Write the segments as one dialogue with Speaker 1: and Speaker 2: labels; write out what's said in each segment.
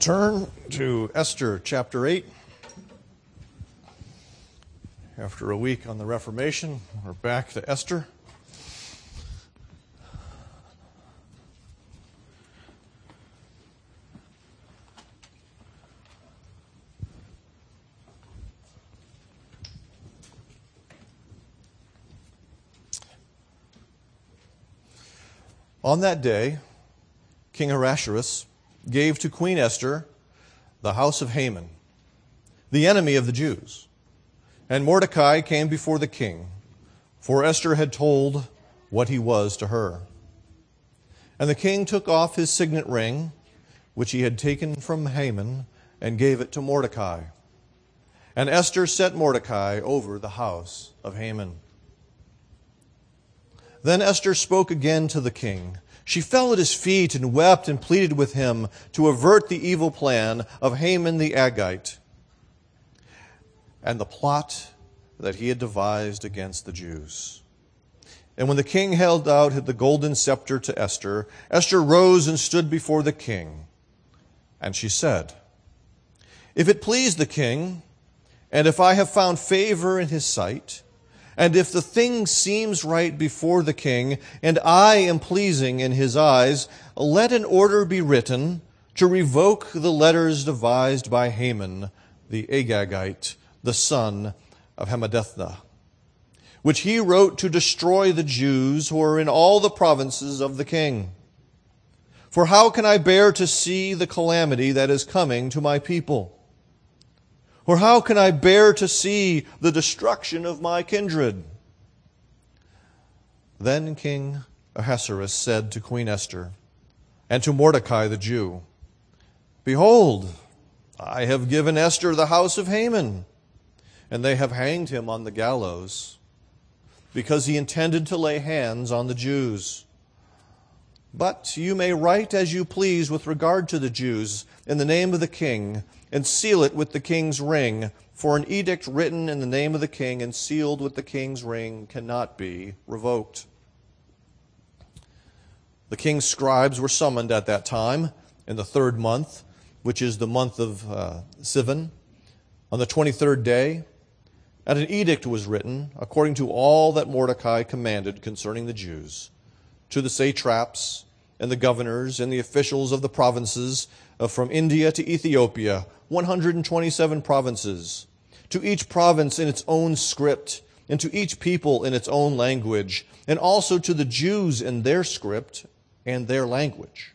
Speaker 1: Turn to Esther chapter 8. After a week on the Reformation, we're back to Esther. On that day, King Ahasuerus gave to Queen Esther the house of Haman, the enemy of the Jews. And Mordecai came before the king, for Esther had told what he was to her. And the king took off his signet ring, which he had taken from Haman, and gave it to Mordecai. And Esther set Mordecai over the house of Haman. Then Esther spoke again to the king. She fell at his feet and wept and pleaded with him to avert the evil plan of Haman the Agagite and the plot that he had devised against the Jews. And when the king held out the golden scepter to Esther, Esther rose and stood before the king. And she said, If it please the king, and if I have found favor in his sight, and if the thing seems right before the king, and I am pleasing in his eyes, let an order be written to revoke the letters devised by Haman, the Agagite, the son of Hammedatha, which he wrote to destroy the Jews who are in all the provinces of the king. For how can I bear to see the calamity that is coming to my people? Or how can I bear to see the destruction of my kindred? Then King Ahasuerus said to Queen Esther and to Mordecai the Jew, Behold, I have given Esther the house of Haman, and they have hanged him on the gallows, because he intended to lay hands on the Jews. But you may write as you please with regard to the Jews in the name of the king and seal it with the king's ring. For an edict written in the name of the king and sealed with the king's ring cannot be revoked. The king's scribes were summoned at that time in the third month, which is the month of uh, Sivan, on the 23rd day. And an edict was written, according to all that Mordecai commanded concerning the Jews, to the satraps and the governors and the officials of the provinces Uh, from India to Ethiopia, 127 provinces, to each province in its own script, and to each people in its own language, and also to the Jews in their script and their language.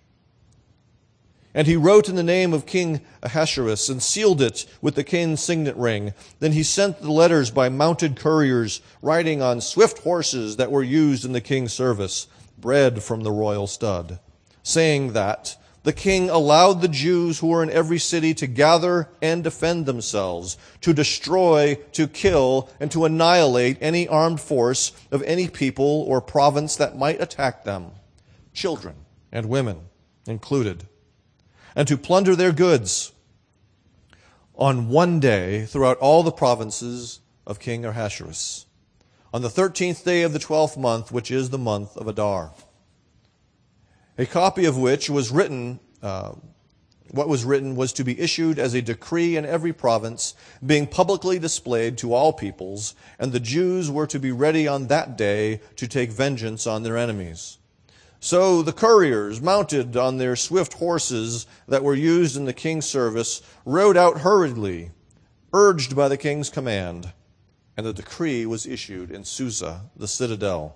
Speaker 1: And he wrote in the name of King Ahasuerus and sealed it with the king's signet ring. Then he sent the letters by mounted couriers riding on swift horses that were used in the king's service, bred from the royal stud, saying that the king allowed the Jews who were in every city to gather and defend themselves, to destroy, to kill, and to annihilate any armed force of any people or province that might attack them, children and women included, and to plunder their goods on one day throughout all the provinces of King Ahasuerus, on the thirteenth day of the twelfth month, which is the month of Adar a copy of which was written, uh, what was written was to be issued as a decree in every province, being publicly displayed to all peoples, and the Jews were to be ready on that day to take vengeance on their enemies. So the couriers, mounted on their swift horses that were used in the king's service, rode out hurriedly, urged by the king's command, and the decree was issued in Susa, the citadel.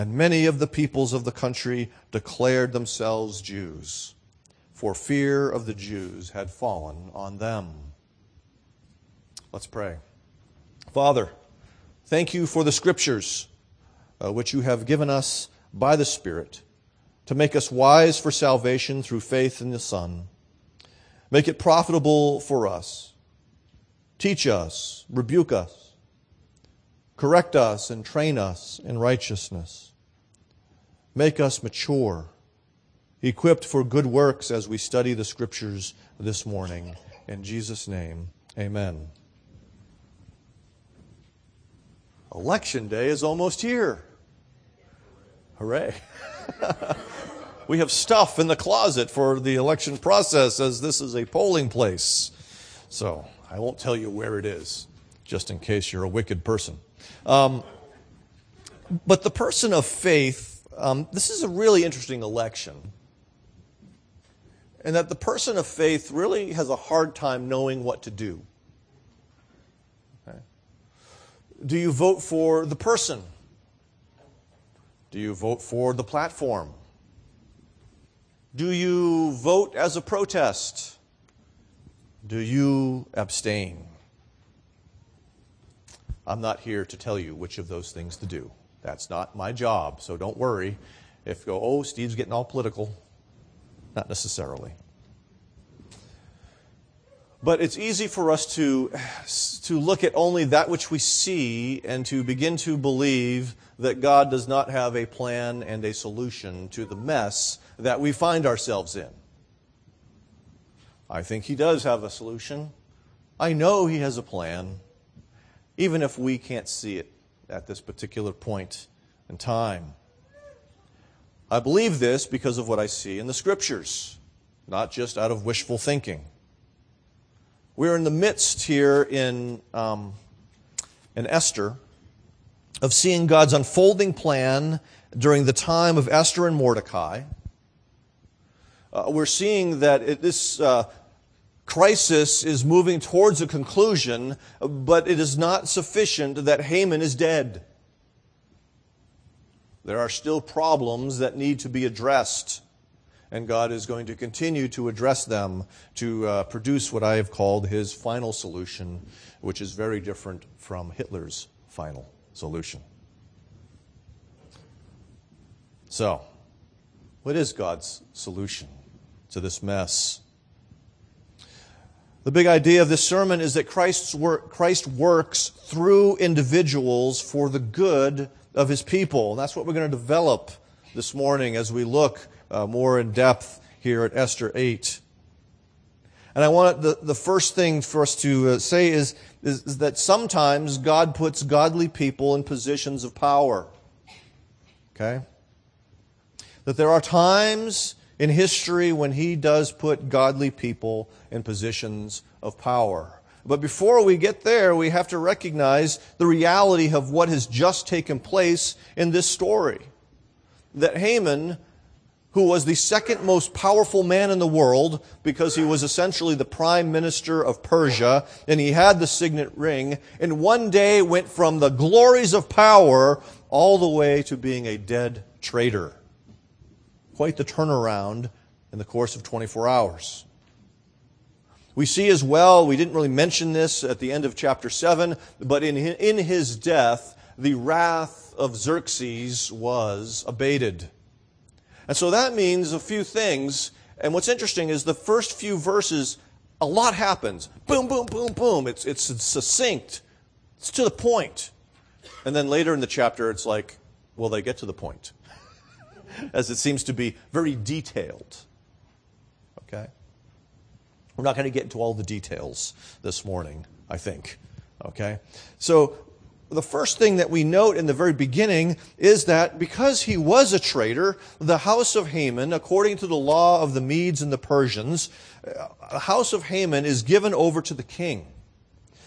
Speaker 1: and many of the peoples of the country declared themselves Jews, for fear of the Jews had fallen on them. Let's pray. Father, thank you for the scriptures uh, which you have given us by the Spirit to make us wise for salvation through faith in the Son. Make it profitable for us. Teach us, rebuke us, correct us, and train us in righteousness. Make us mature, equipped for good works as we study the scriptures this morning. In Jesus' name, amen. Election day is almost here. Hooray. we have stuff in the closet for the election process as this is a polling place. So I won't tell you where it is, just in case you're a wicked person. Um, but the person of faith, um, this is a really interesting election. And that the person of faith really has a hard time knowing what to do. Do you vote for the person? Do you vote for the platform? Do you vote as a protest? Do you abstain? I'm not here to tell you which of those things to do. That's not my job, so don't worry if you go, oh, Steve's getting all political. Not necessarily. But it's easy for us to, to look at only that which we see and to begin to believe that God does not have a plan and a solution to the mess that we find ourselves in. I think He does have a solution. I know He has a plan, even if we can't see it at this particular point in time. I believe this because of what I see in the Scriptures, not just out of wishful thinking. We're in the midst here in, um, in Esther of seeing God's unfolding plan during the time of Esther and Mordecai. Uh, we're seeing that it, this uh, crisis is moving towards a conclusion, but it is not sufficient that Haman is dead. There are still problems that need to be addressed and God is going to continue to address them to uh, produce what I have called his final solution, which is very different from Hitler's final solution. So, what is God's solution to this mess? The big idea of this sermon is that Christ's work, Christ works through individuals for the good of his people. And that's what we're going to develop this morning as we look uh, more in depth here at Esther 8. And I want the, the first thing for us to uh, say is, is, is that sometimes God puts godly people in positions of power. Okay? That there are times in history when He does put godly people in positions of power. But before we get there, we have to recognize the reality of what has just taken place in this story. That Haman who was the second most powerful man in the world because he was essentially the prime minister of Persia and he had the signet ring, and one day went from the glories of power all the way to being a dead traitor. Quite the turnaround in the course of 24 hours. We see as well, we didn't really mention this at the end of chapter 7, but in, in his death, the wrath of Xerxes was abated. And so that means a few things. And what's interesting is the first few verses, a lot happens. Boom, boom, boom, boom. It's, it's succinct, it's to the point. And then later in the chapter, it's like, well, they get to the point? As it seems to be very detailed. Okay? We're not going to get into all the details this morning, I think. Okay? So the first thing that we note in the very beginning is that because he was a traitor, the house of Haman, according to the law of the Medes and the Persians, the uh, house of Haman is given over to the king.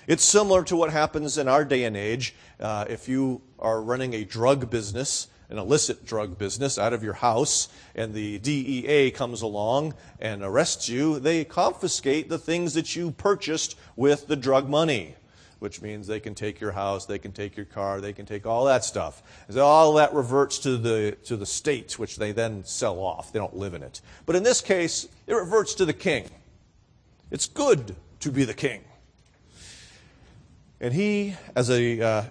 Speaker 1: It's similar to what happens in our day and age. Uh, if you are running a drug business, an illicit drug business out of your house, and the DEA comes along and arrests you, they confiscate the things that you purchased with the drug money which means they can take your house, they can take your car, they can take all that stuff. All that reverts to the, to the state, which they then sell off. They don't live in it. But in this case, it reverts to the king. It's good to be the king. And he, as a uh,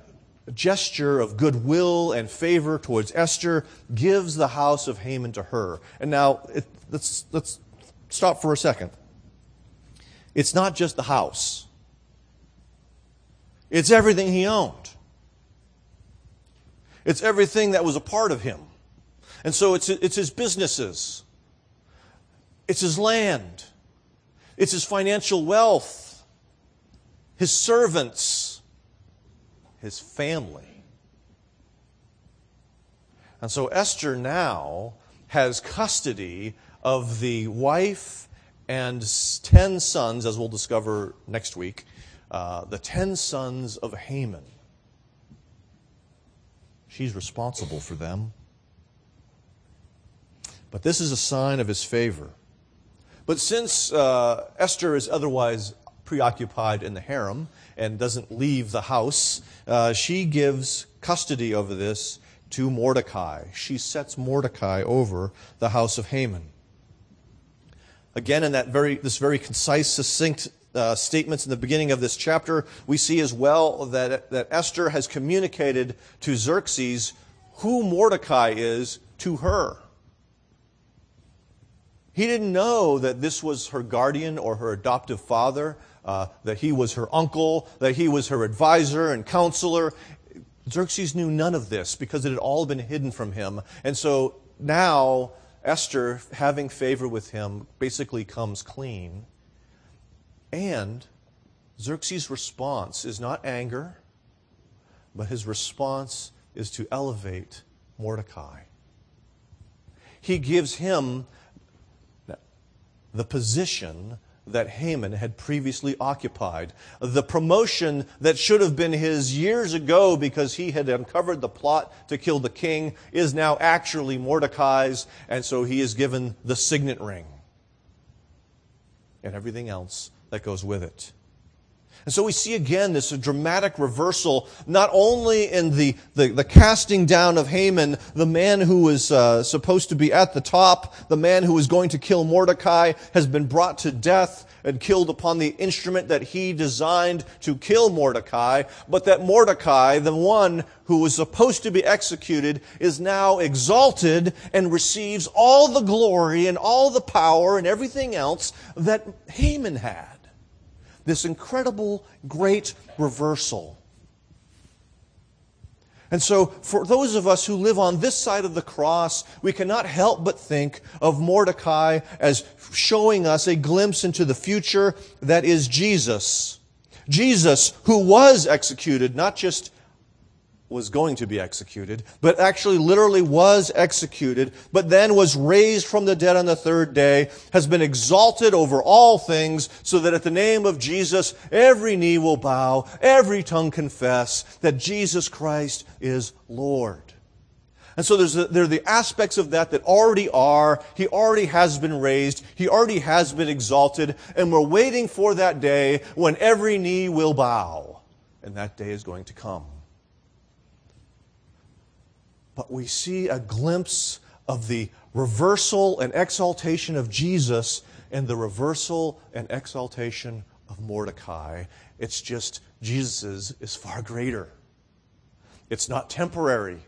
Speaker 1: gesture of goodwill and favor towards Esther, gives the house of Haman to her. And now, it, let's, let's stop for a second. it's not just the house, it's everything he owned. It's everything that was a part of him. And so it's, it's his businesses, it's his land, it's his financial wealth, his servants, his family. And so Esther now has custody of the wife and ten sons, as we'll discover next week, uh, the ten sons of Haman. She's responsible for them. But this is a sign of his favor. But since uh, Esther is otherwise preoccupied in the harem and doesn't leave the house, uh, she gives custody over this to Mordecai. She sets Mordecai over the house of Haman. Again, in that very, this very concise, succinct uh, statements in the beginning of this chapter, we see as well that, that Esther has communicated to Xerxes who Mordecai is to her. He didn't know that this was her guardian or her adoptive father, uh, that he was her uncle, that he was her advisor and counselor. Xerxes knew none of this because it had all been hidden from him. And so now Esther, having favor with him, basically comes clean. And Xerxes' response is not anger, but his response is to elevate Mordecai. He gives him the position that Haman had previously occupied. The promotion that should have been his years ago because he had uncovered the plot to kill the king is now actually Mordecai's, and so he is given the signet ring and everything else that goes with it. And so we see again this dramatic reversal, not only in the, the, the casting down of Haman, the man who was uh, supposed to be at the top, the man who was going to kill Mordecai, has been brought to death and killed upon the instrument that he designed to kill Mordecai, but that Mordecai, the one who was supposed to be executed, is now exalted and receives all the glory and all the power and everything else that Haman had this incredible, great reversal. And so, for those of us who live on this side of the cross, we cannot help but think of Mordecai as showing us a glimpse into the future that is Jesus. Jesus, who was executed, not just was going to be executed, but actually literally was executed, but then was raised from the dead on the third day, has been exalted over all things, so that at the name of Jesus, every knee will bow, every tongue confess that Jesus Christ is Lord. And so there's a, there are the aspects of that that already are. He already has been raised. He already has been exalted. And we're waiting for that day when every knee will bow. And that day is going to come but we see a glimpse of the reversal and exaltation of Jesus and the reversal and exaltation of Mordecai. It's just Jesus is far greater. It's not temporary.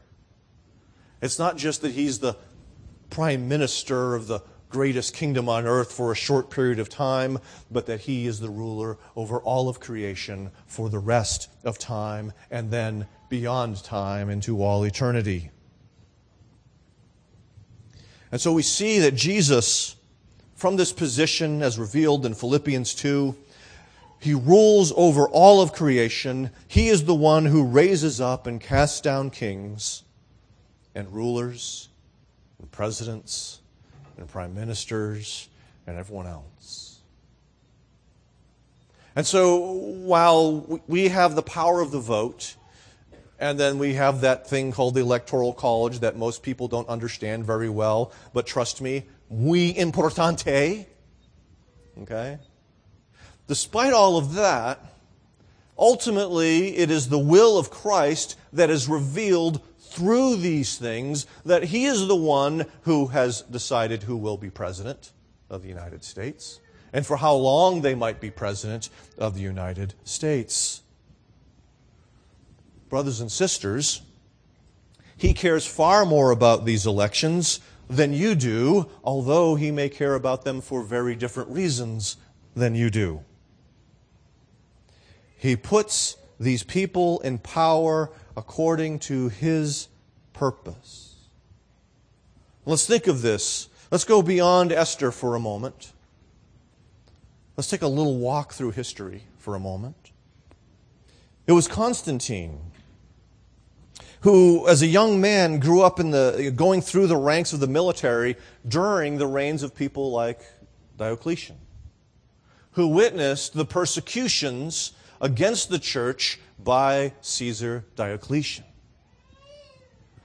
Speaker 1: It's not just that he's the prime minister of the greatest kingdom on earth for a short period of time, but that he is the ruler over all of creation for the rest of time and then beyond time into all eternity. And so we see that Jesus, from this position as revealed in Philippians 2, he rules over all of creation. He is the one who raises up and casts down kings and rulers and presidents and prime ministers and everyone else. And so while we have the power of the vote, and then we have that thing called the Electoral College that most people don't understand very well. But trust me, muy importante. Okay? Despite all of that, ultimately it is the will of Christ that is revealed through these things that He is the one who has decided who will be president of the United States and for how long they might be president of the United States brothers and sisters, he cares far more about these elections than you do, although he may care about them for very different reasons than you do. He puts these people in power according to his purpose. Let's think of this. Let's go beyond Esther for a moment. Let's take a little walk through history for a moment. It was Constantine who, as a young man, grew up in the, going through the ranks of the military during the reigns of people like Diocletian, who witnessed the persecutions against the church by Caesar Diocletian.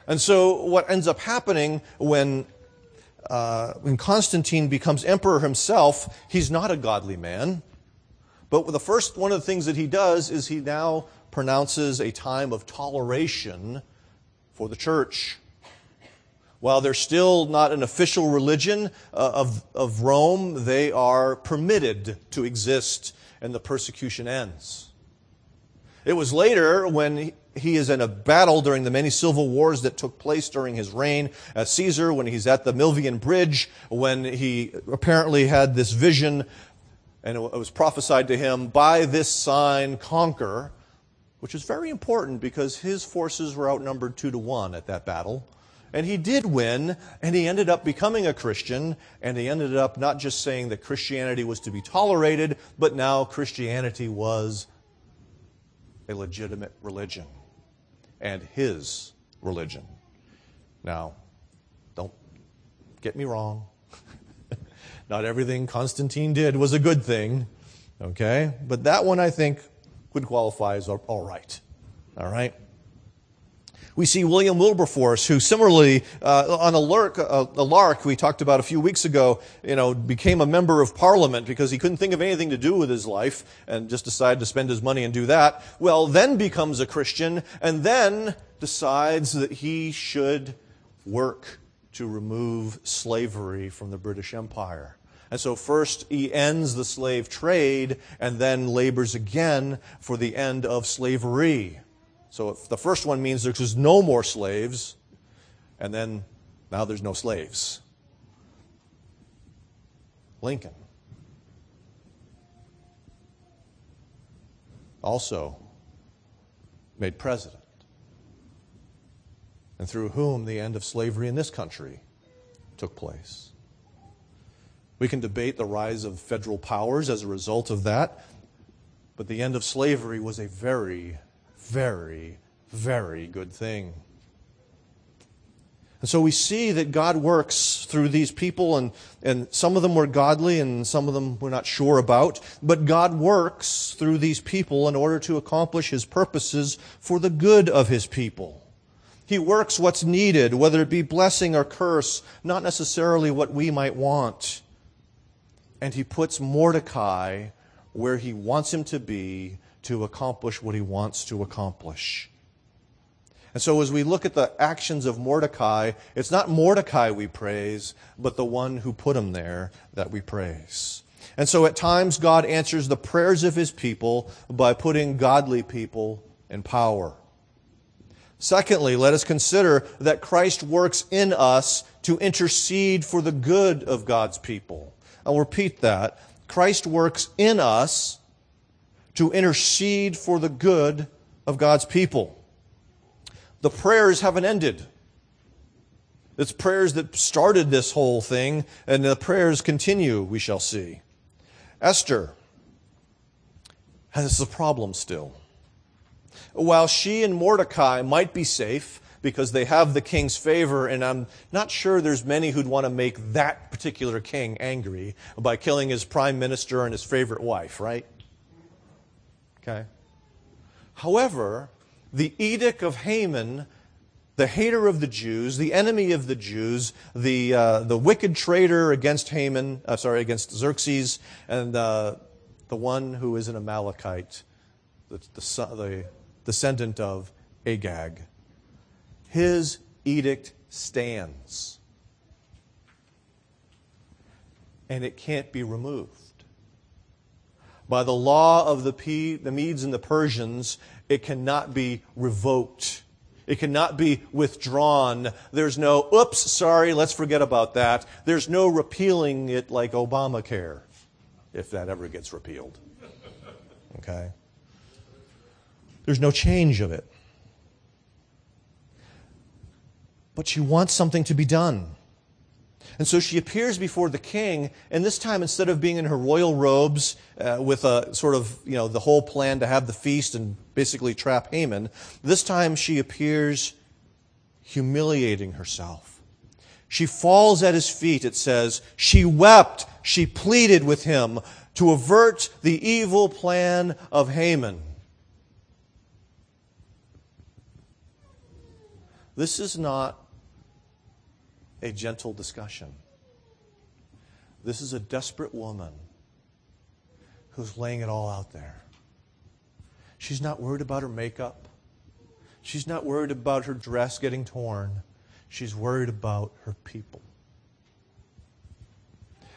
Speaker 1: And so, what ends up happening when, uh, when Constantine becomes emperor himself, he's not a godly man. But the first one of the things that he does is he now pronounces a time of toleration for the church. While they're still not an official religion uh, of, of Rome, they are permitted to exist and the persecution ends. It was later when he is in a battle during the many civil wars that took place during his reign as Caesar, when he's at the Milvian Bridge, when he apparently had this vision and it was prophesied to him, by this sign conquer, which is very important because his forces were outnumbered two to one at that battle. And he did win, and he ended up becoming a Christian, and he ended up not just saying that Christianity was to be tolerated, but now Christianity was a legitimate religion and his religion. Now, don't get me wrong. Not everything Constantine did was a good thing, okay? But that one I think would qualify as all right, all right? We see William Wilberforce, who similarly, uh, on a lark, uh, a lark we talked about a few weeks ago, you know, became a member of parliament because he couldn't think of anything to do with his life and just decided to spend his money and do that. Well, then becomes a Christian and then decides that he should work to remove slavery from the British Empire. And so first he ends the slave trade and then labors again for the end of slavery. So the first one means there's no more slaves, and then now there's no slaves. Lincoln. Also made president, and through whom the end of slavery in this country took place. We can debate the rise of federal powers as a result of that, but the end of slavery was a very very, very good thing. And so we see that God works through these people, and, and some of them were godly and some of them we're not sure about. But God works through these people in order to accomplish his purposes for the good of his people. He works what's needed, whether it be blessing or curse, not necessarily what we might want. And he puts Mordecai where he wants him to be to accomplish what he wants to accomplish. And so, as we look at the actions of Mordecai, it's not Mordecai we praise, but the one who put him there that we praise. And so, at times, God answers the prayers of his people by putting godly people in power. Secondly, let us consider that Christ works in us to intercede for the good of God's people. I'll repeat that. Christ works in us to intercede for the good of God's people. The prayers haven't ended. It's prayers that started this whole thing, and the prayers continue, we shall see. Esther has a problem still. While she and Mordecai might be safe because they have the king's favor, and I'm not sure there's many who'd want to make that particular king angry by killing his prime minister and his favorite wife, right? Okay? However, the edict of Haman, the hater of the Jews, the enemy of the Jews, the, uh, the wicked traitor against Haman, uh, sorry, against Xerxes, and uh, the one who is an Amalekite, the, the, the descendant of Agag. His edict stands. And it can't be removed. By the law of the, P, the Medes and the Persians, it cannot be revoked. It cannot be withdrawn. There's no, oops, sorry, let's forget about that. There's no repealing it like Obamacare, if that ever gets repealed. Okay? There's no change of it. But she wants something to be done. And so she appears before the king, and this time, instead of being in her royal robes uh, with a sort of, you know, the whole plan to have the feast and basically trap Haman, this time she appears humiliating herself. She falls at his feet, it says. She wept, she pleaded with him to avert the evil plan of Haman. This is not a gentle discussion. This is a desperate woman who's laying it all out there. She's not worried about her makeup. She's not worried about her dress getting torn. She's worried about her people.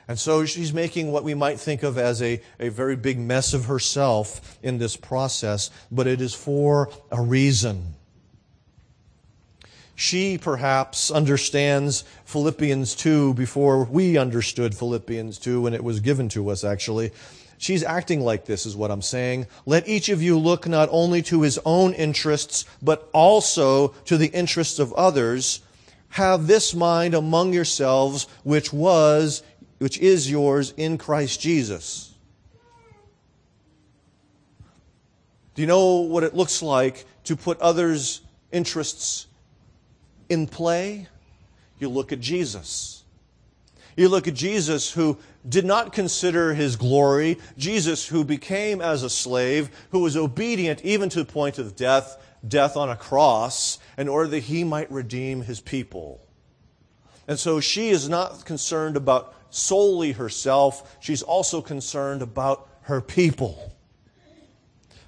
Speaker 1: And so she's making what we might think of as a, a very big mess of herself in this process, but it is for a reason. She perhaps understands Philippians 2 before we understood Philippians 2 when it was given to us, actually. She's acting like this, is what I'm saying. Let each of you look not only to his own interests, but also to the interests of others. Have this mind among yourselves, which was, which is yours in Christ Jesus. Do you know what it looks like to put others' interests in play, you look at Jesus. You look at Jesus who did not consider his glory, Jesus who became as a slave, who was obedient even to the point of death, death on a cross, in order that he might redeem his people. And so she is not concerned about solely herself, she's also concerned about her people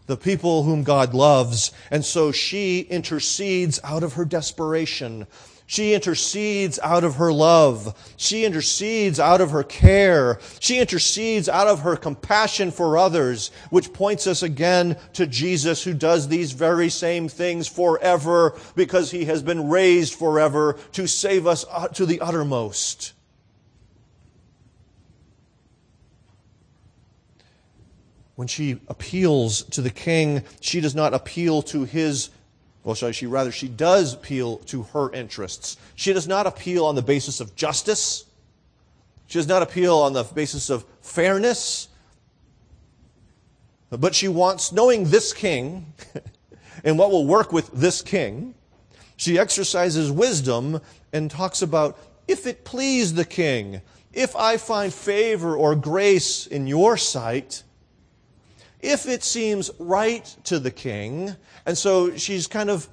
Speaker 1: the people whom God loves. And so she intercedes out of her desperation. She intercedes out of her love. She intercedes out of her care. She intercedes out of her compassion for others, which points us again to Jesus who does these very same things forever because he has been raised forever to save us uh, to the uttermost. When she appeals to the king, she does not appeal to his, well, shall she rather, she does appeal to her interests. She does not appeal on the basis of justice. She does not appeal on the basis of fairness. But she wants, knowing this king and what will work with this king, she exercises wisdom and talks about if it please the king, if I find favor or grace in your sight, if it seems right to the king. And so she's kind of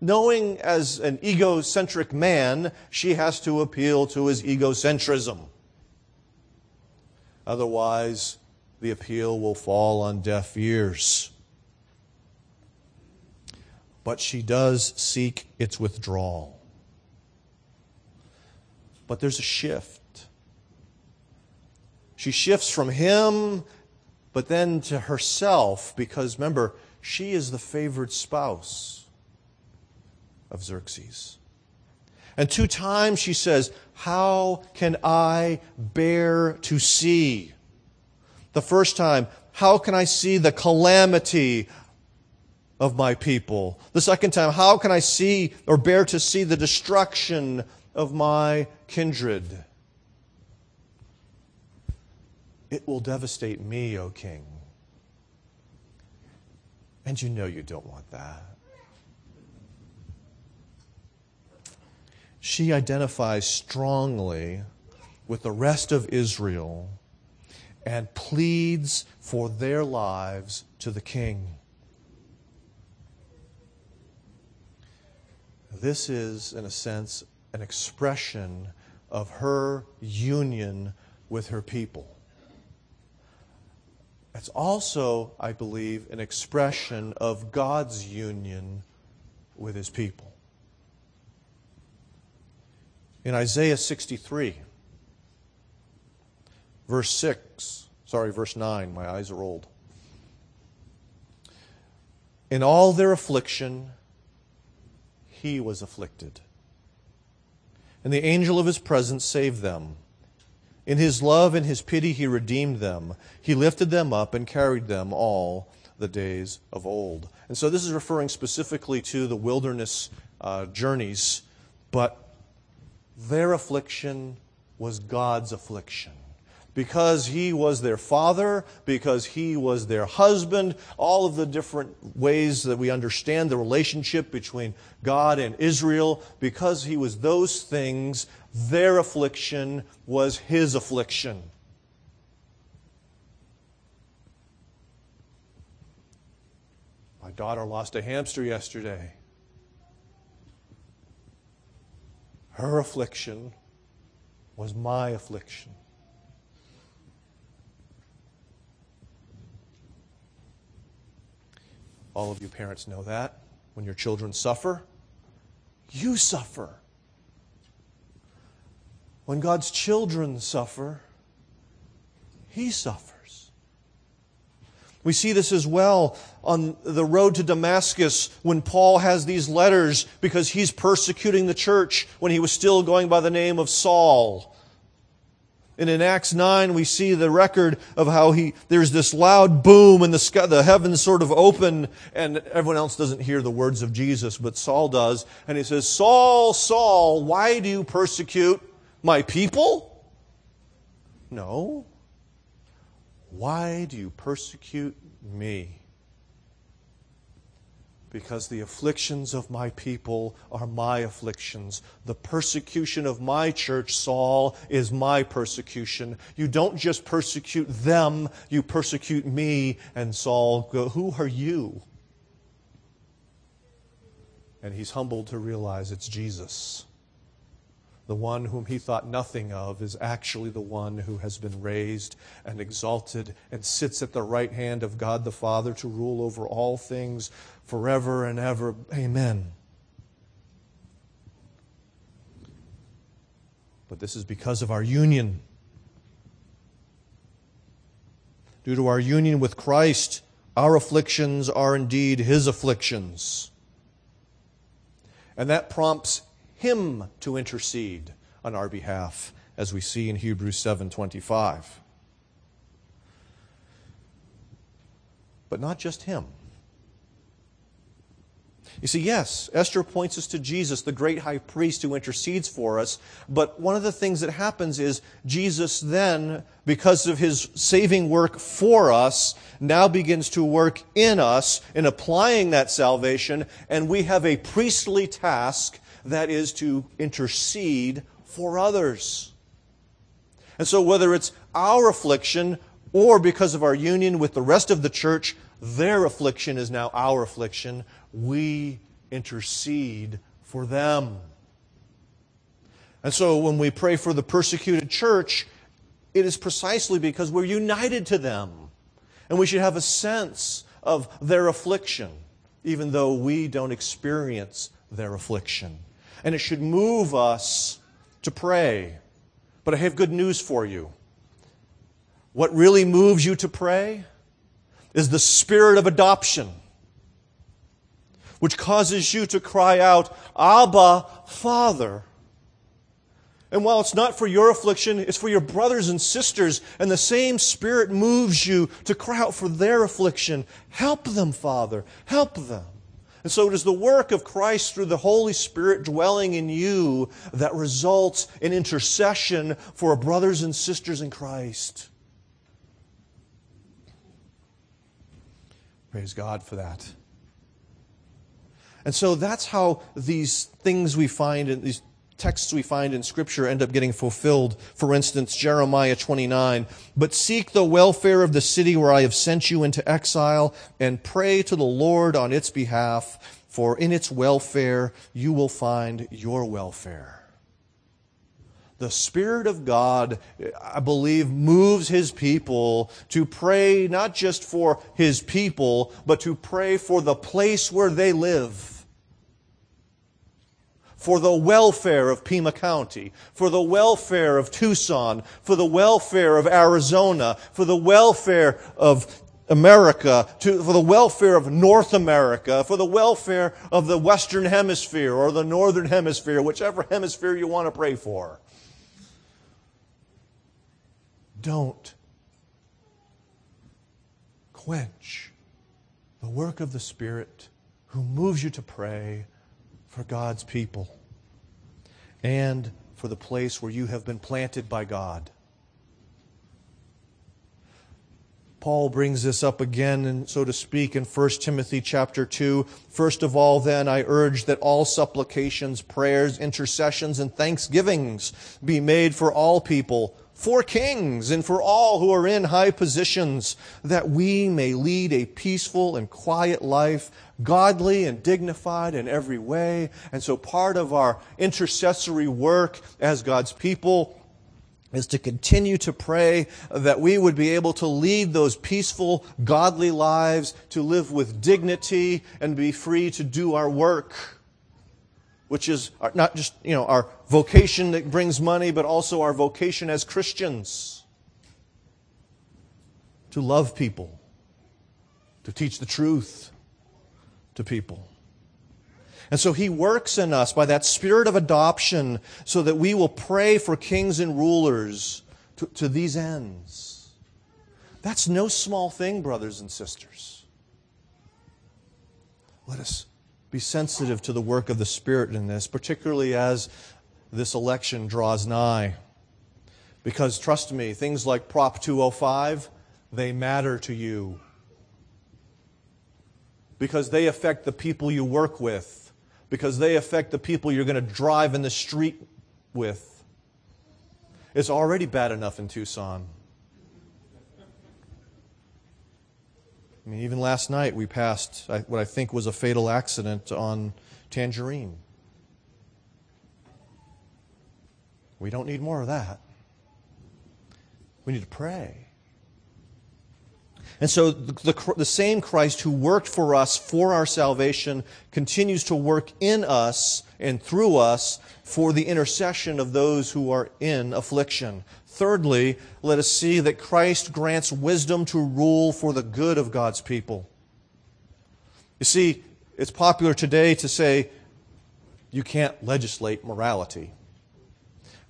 Speaker 1: knowing as an egocentric man, she has to appeal to his egocentrism. Otherwise, the appeal will fall on deaf ears. But she does seek its withdrawal. But there's a shift. She shifts from him but then to herself, because remember, she is the favored spouse of Xerxes. And two times she says, How can I bear to see? The first time, How can I see the calamity of my people? The second time, How can I see or bear to see the destruction of my kindred? It will devastate me, O king. And you know you don't want that. She identifies strongly with the rest of Israel and pleads for their lives to the king. This is, in a sense, an expression of her union with her people. It's also, I believe, an expression of God's union with his people. In Isaiah 63, verse 6, sorry, verse 9, my eyes are old. In all their affliction, he was afflicted. And the angel of his presence saved them. In his love and his pity, he redeemed them. He lifted them up and carried them all the days of old. And so this is referring specifically to the wilderness uh, journeys, but their affliction was God's affliction because he was their father, because he was their husband, all of the different ways that we understand the relationship between God and Israel, because he was those things, their affliction was his affliction. My daughter lost a hamster yesterday. Her affliction was my affliction. All of you parents know that. When your children suffer, you suffer. When God's children suffer, He suffers. We see this as well on the road to Damascus when Paul has these letters because he's persecuting the church when he was still going by the name of Saul. And in Acts 9, we see the record of how he, there's this loud boom and the sky, the heavens sort of open and everyone else doesn't hear the words of Jesus, but Saul does. And he says, Saul, Saul, why do you persecute my people? No. Why do you persecute me? because the afflictions of my people are my afflictions. The persecution of my church, Saul, is my persecution. You don't just persecute them, you persecute me. And Saul go, Who are you? And he's humbled to realize it's Jesus. The one whom he thought nothing of is actually the one who has been raised and exalted and sits at the right hand of God the Father to rule over all things forever and ever. Amen. But this is because of our union. Due to our union with Christ, our afflictions are indeed his afflictions. And that prompts him to intercede on our behalf, as we see in Hebrews 7:25. But not just him. You see, yes, Esther points us to Jesus, the great high priest who intercedes for us. But one of the things that happens is Jesus then, because of his saving work for us, now begins to work in us in applying that salvation. And we have a priestly task that is to intercede for others. And so, whether it's our affliction or because of our union with the rest of the church, their affliction is now our affliction. We intercede for them. And so, when we pray for the persecuted church, it is precisely because we're united to them. And we should have a sense of their affliction, even though we don't experience their affliction and it should move us to pray. But I have good news for you. What really moves you to pray is the spirit of adoption, which causes you to cry out, Abba, Father. And while it's not for your affliction, it's for your brothers and sisters, and the same Spirit moves you to cry out for their affliction. Help them, Father. Help them. And so it is the work of Christ through the Holy Spirit dwelling in you that results in intercession for brothers and sisters in Christ. Praise God for that. And so that's how these things we find in these texts we find in Scripture end up getting fulfilled. For instance, Jeremiah 29. But seek the welfare of the city where I have sent you into exile, and pray to the Lord on its behalf, for in its welfare you will find your welfare. The Spirit of God, I believe, moves His people to pray not just for His people, but to pray for the place where they live for the welfare of Pima County, for the welfare of Tucson, for the welfare of Arizona, for the welfare of America, to, for the welfare of North America, for the welfare of the Western Hemisphere or the Northern Hemisphere, whichever hemisphere you want to pray for. Don't quench the work of the Spirit who moves you to pray for God's people and for the place where you have been planted by God. Paul brings this up again, and so to speak, in 1 Timothy chapter 2. First of all, then, I urge that all supplications, prayers, intercessions, and thanksgivings be made for all people, for kings, and for all who are in high positions, that we may lead a peaceful and quiet life, godly and dignified in every way. And so part of our intercessory work as God's people is to continue to pray that we would be able to lead those peaceful, godly lives, to live with dignity and be free to do our work, which is not just, you know, our vocation that brings money, but also our vocation as Christians. To love people, to teach the truth to people. And so he works in us by that spirit of adoption so that we will pray for kings and rulers to, to these ends. That's no small thing, brothers and sisters. Let us be sensitive to the work of the Spirit in this, particularly as this election draws nigh. Because trust me, things like Prop 205, they matter to you. Because they affect the people you work with because they affect the people you're going to drive in the street with. It's already bad enough in Tucson. I mean, even last night we passed what I think was a fatal accident on Tangerine. We don't need more of that. We need to pray. And so the, the, the, same Christ who worked for us for our salvation continues to work in us and through us for the intercession of those who are in affliction. Thirdly, let us see that Christ grants wisdom to rule for the good of God's people. You see, it's popular today to say you can't legislate morality.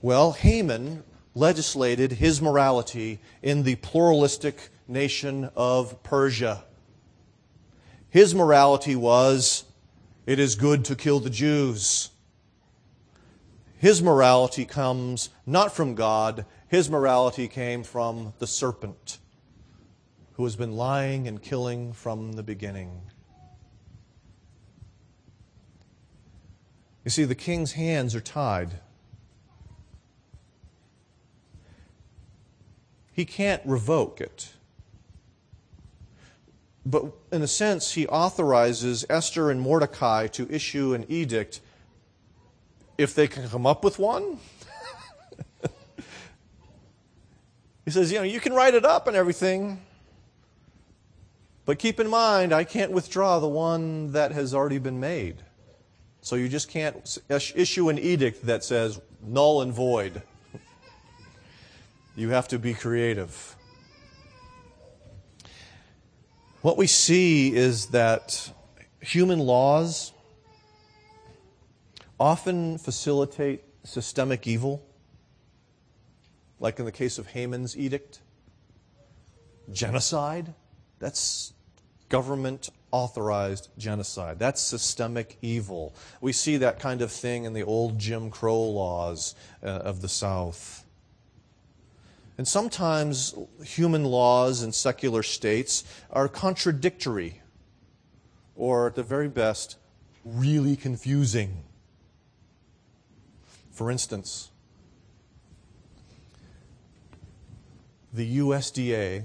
Speaker 1: Well, Haman legislated his morality in the pluralistic nation of Persia. His morality was it is good to kill the Jews. His morality comes not from God, his morality came from the serpent who has been lying and killing from the beginning. You see, the king's hands are tied. He can't revoke it. But in a sense, he authorizes Esther and Mordecai to issue an edict if they can come up with one. he says, you know, you can write it up and everything, but keep in mind, I can't withdraw the one that has already been made. So you just can't issue an edict that says null and void. You have to be creative. What we see is that human laws often facilitate systemic evil, like in the case of Haman's edict. Genocide, that's government authorized genocide. That's systemic evil. We see that kind of thing in the old Jim Crow laws uh, of the South. And sometimes human laws and secular states are contradictory, or at the very best, really confusing. For instance, the USDA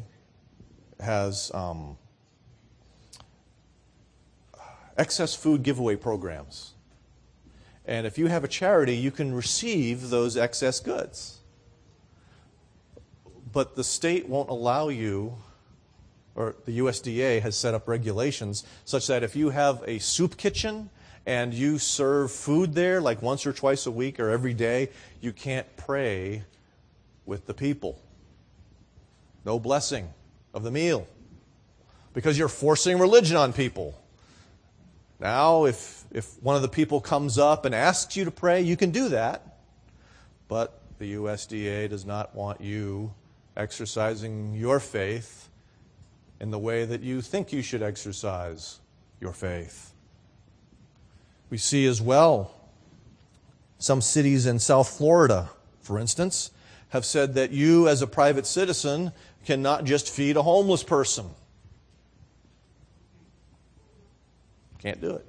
Speaker 1: has um, excess food giveaway programs. And if you have a charity, you can receive those excess goods but the state won't allow you, or the USDA has set up regulations such that if you have a soup kitchen and you serve food there like once or twice a week or every day, you can't pray with the people. No blessing of the meal because you're forcing religion on people. Now, if, if one of the people comes up and asks you to pray, you can do that. But the USDA does not want you exercising your faith in the way that you think you should exercise your faith. We see as well some cities in South Florida, for instance, have said that you, as a private citizen, cannot just feed a homeless person. Can't do it.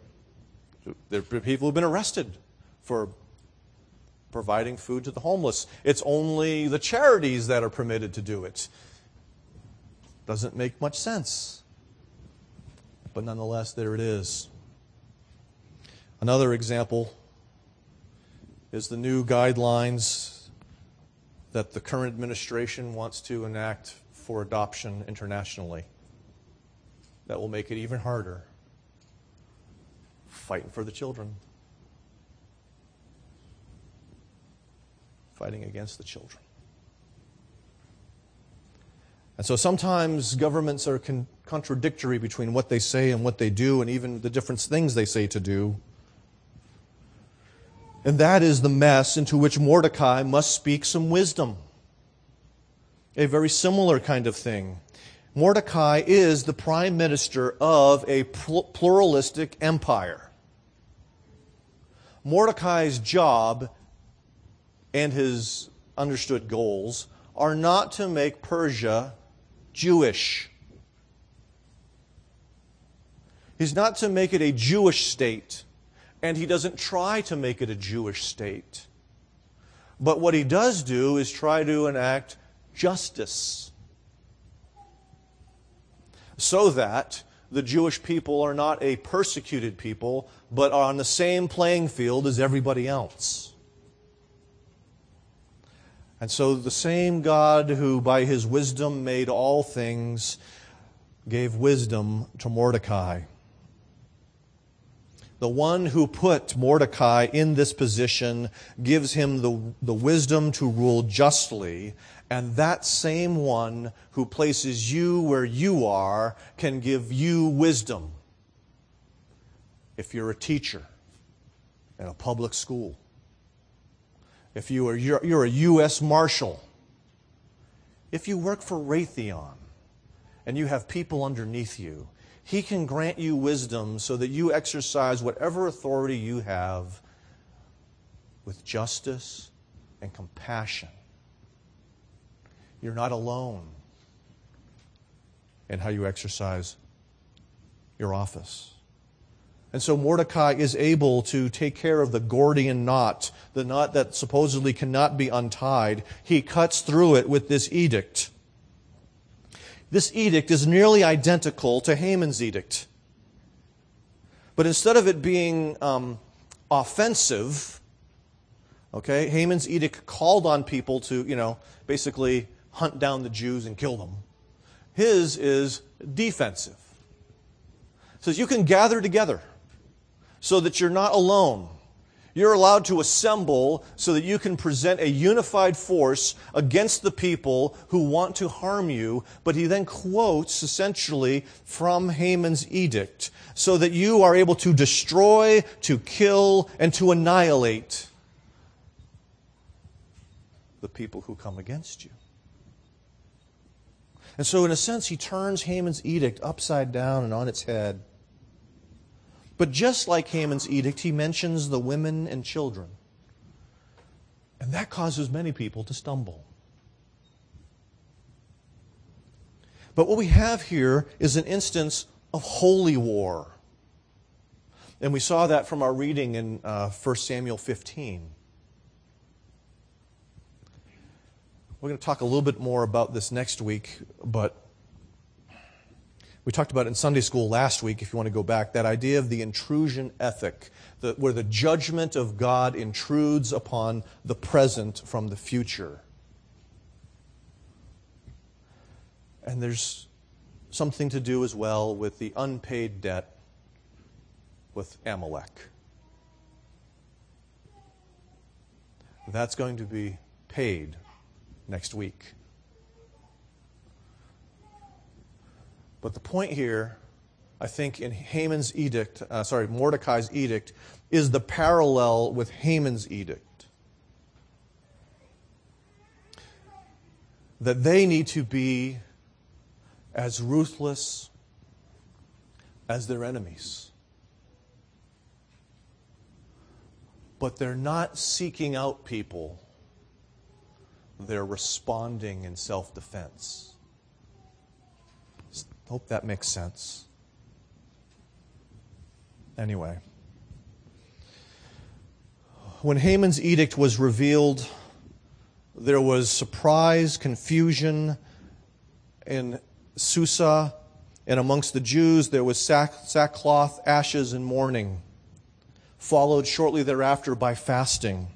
Speaker 1: There are people who've been arrested for providing food to the homeless. It's only the charities that are permitted to do it. Doesn't make much sense. But nonetheless, there it is. Another example is the new guidelines that the current administration wants to enact for adoption internationally. That will make it even harder fighting for the children. Fighting against the children. And so sometimes governments are con- contradictory between what they say and what they do, and even the different things they say to do. And that is the mess into which Mordecai must speak some wisdom. A very similar kind of thing. Mordecai is the prime minister of a pluralistic empire. Mordecai's job and his understood goals are not to make Persia Jewish. He's not to make it a Jewish state, and he doesn't try to make it a Jewish state. But what he does do is try to enact justice so that the Jewish people are not a persecuted people, but are on the same playing field as everybody else. And so the same God who by his wisdom made all things gave wisdom to Mordecai. The one who put Mordecai in this position gives him the, the wisdom to rule justly and that same one who places you where you are can give you wisdom. If you're a teacher in a public school, if you are, you're, you're a U.S. Marshal, if you work for Raytheon and you have people underneath you, he can grant you wisdom so that you exercise whatever authority you have with justice and compassion you're not alone in how you exercise your office. And so Mordecai is able to take care of the Gordian knot, the knot that supposedly cannot be untied. He cuts through it with this edict. This edict is nearly identical to Haman's edict. But instead of it being um, offensive, okay, Haman's edict called on people to, you know, basically hunt down the Jews and kill them. His is defensive. It says you can gather together so that you're not alone. You're allowed to assemble so that you can present a unified force against the people who want to harm you. But he then quotes essentially from Haman's edict so that you are able to destroy, to kill, and to annihilate the people who come against you. And so, in a sense, he turns Haman's edict upside down and on its head. But just like Haman's edict, he mentions the women and children. And that causes many people to stumble. But what we have here is an instance of holy war. And we saw that from our reading in uh, 1 Samuel 15. We're going to talk a little bit more about this next week, but we talked about in Sunday school last week, if you want to go back, that idea of the intrusion ethic, the, where the judgment of God intrudes upon the present from the future. And there's something to do as well with the unpaid debt with Amalek. That's going to be paid next week. But the point here, I think, in Haman's edict, uh, sorry, Mordecai's edict, is the parallel with Haman's edict. That they need to be as ruthless as their enemies. But they're not seeking out people, they're responding in self defense. Hope that makes sense. Anyway, when Haman's edict was revealed, there was surprise, confusion in Susa, and amongst the Jews there was sack, sackcloth, ashes, and mourning, followed shortly thereafter by fasting.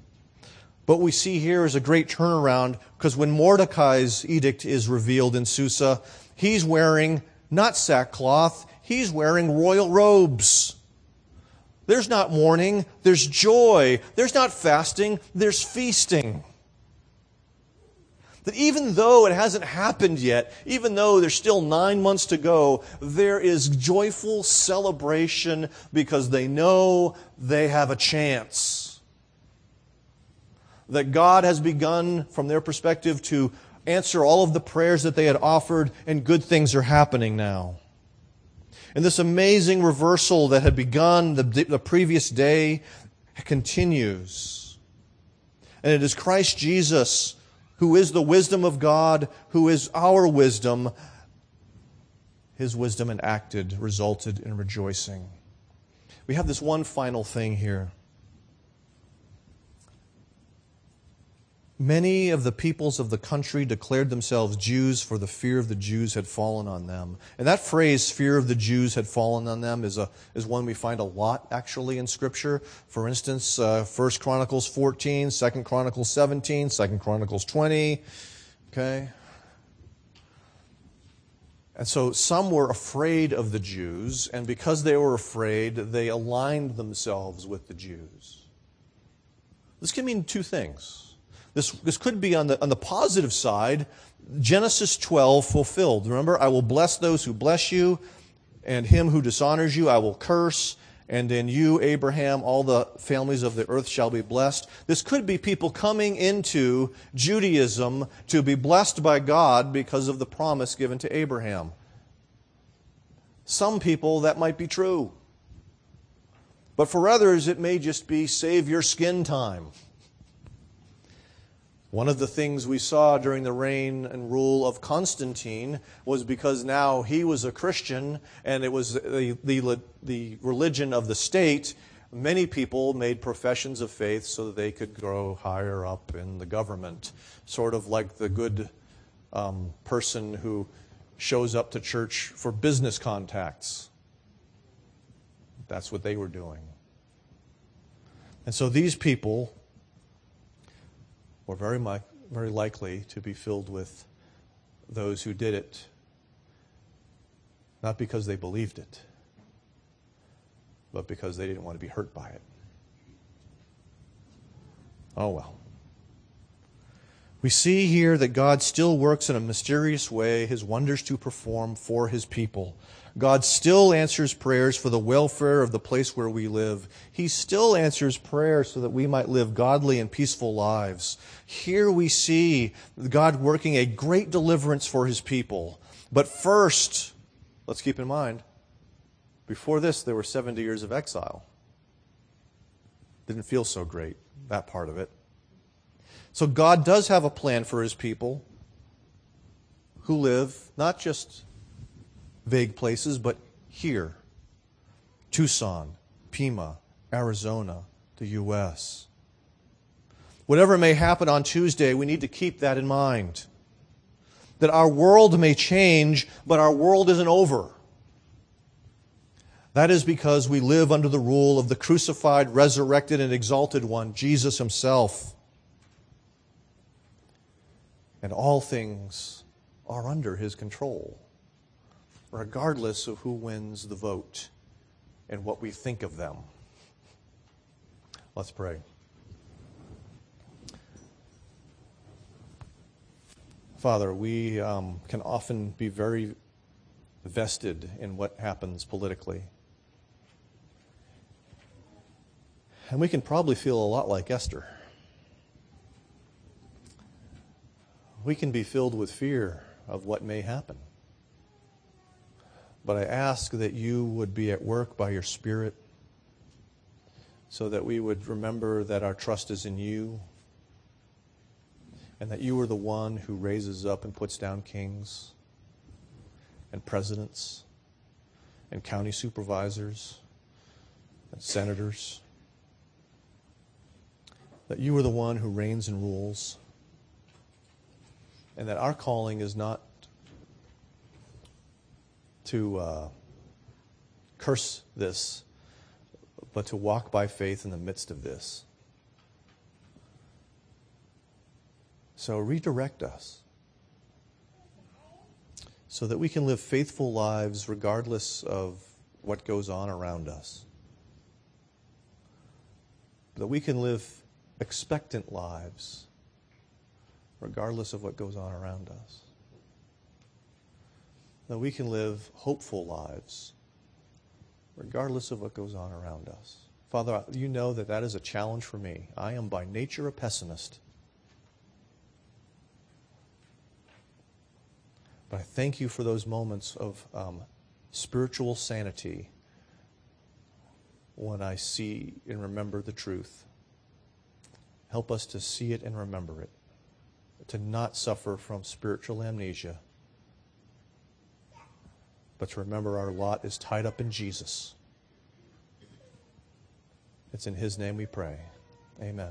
Speaker 1: What we see here is a great turnaround because when Mordecai's edict is revealed in Susa, he's wearing not sackcloth, he's wearing royal robes. There's not mourning, there's joy. There's not fasting, there's feasting. That even though it hasn't happened yet, even though there's still nine months to go, there is joyful celebration because they know they have a chance. That God has begun, from their perspective, to answer all of the prayers that they had offered, and good things are happening now. And this amazing reversal that had begun the, the previous day continues. And it is Christ Jesus who is the wisdom of God, who is our wisdom, his wisdom enacted resulted in rejoicing. We have this one final thing here. Many of the peoples of the country declared themselves Jews, for the fear of the Jews had fallen on them. And that phrase, fear of the Jews had fallen on them, is, a, is one we find a lot actually in Scripture. For instance, uh, 1 Chronicles 14, 2 Chronicles 17, 2 Chronicles 20. Okay? And so some were afraid of the Jews, and because they were afraid, they aligned themselves with the Jews. This can mean two things. This, this could be on the, on the positive side, Genesis 12 fulfilled. Remember, I will bless those who bless you, and him who dishonors you I will curse, and in you, Abraham, all the families of the earth shall be blessed. This could be people coming into Judaism to be blessed by God because of the promise given to Abraham. Some people, that might be true. But for others, it may just be save your skin time. One of the things we saw during the reign and rule of Constantine was because now he was a Christian and it was the, the, the, religion of the state, many people made professions of faith so that they could grow higher up in the government. Sort of like the good um, person who shows up to church for business contacts. That's what they were doing. And so these people or very, much, very likely to be filled with those who did it, not because they believed it, but because they didn't want to be hurt by it. Oh well. We see here that God still works in a mysterious way, his wonders to perform for his people. God still answers prayers for the welfare of the place where we live. He still answers prayers so that we might live godly and peaceful lives. Here we see God working a great deliverance for his people. But first, let's keep in mind, before this, there were 70 years of exile. Didn't feel so great, that part of it. So God does have a plan for his people who live not just vague places, but here Tucson, Pima, Arizona, the U.S. Whatever may happen on Tuesday, we need to keep that in mind. That our world may change, but our world isn't over. That is because we live under the rule of the crucified, resurrected, and exalted one, Jesus Himself. And all things are under His control regardless of who wins the vote and what we think of them. Let's pray. Father, we um, can often be very vested in what happens politically. And we can probably feel a lot like Esther. We can be filled with fear of what may happen. But I ask that you would be at work by your Spirit so that we would remember that our trust is in you and that you are the one who raises up and puts down kings and presidents and county supervisors and senators. That you are the one who reigns and rules. And that our calling is not to uh, curse this, but to walk by faith in the midst of this. So redirect us so that we can live faithful lives regardless of what goes on around us. That we can live expectant lives regardless of what goes on around us. That we can live hopeful lives regardless of what goes on around us. Father, you know that that is a challenge for me. I am by nature a pessimist. But I thank you for those moments of um, spiritual sanity when I see and remember the truth. Help us to see it and remember it, to not suffer from spiritual amnesia, but remember our lot is tied up in Jesus. It's in His name we pray. Amen.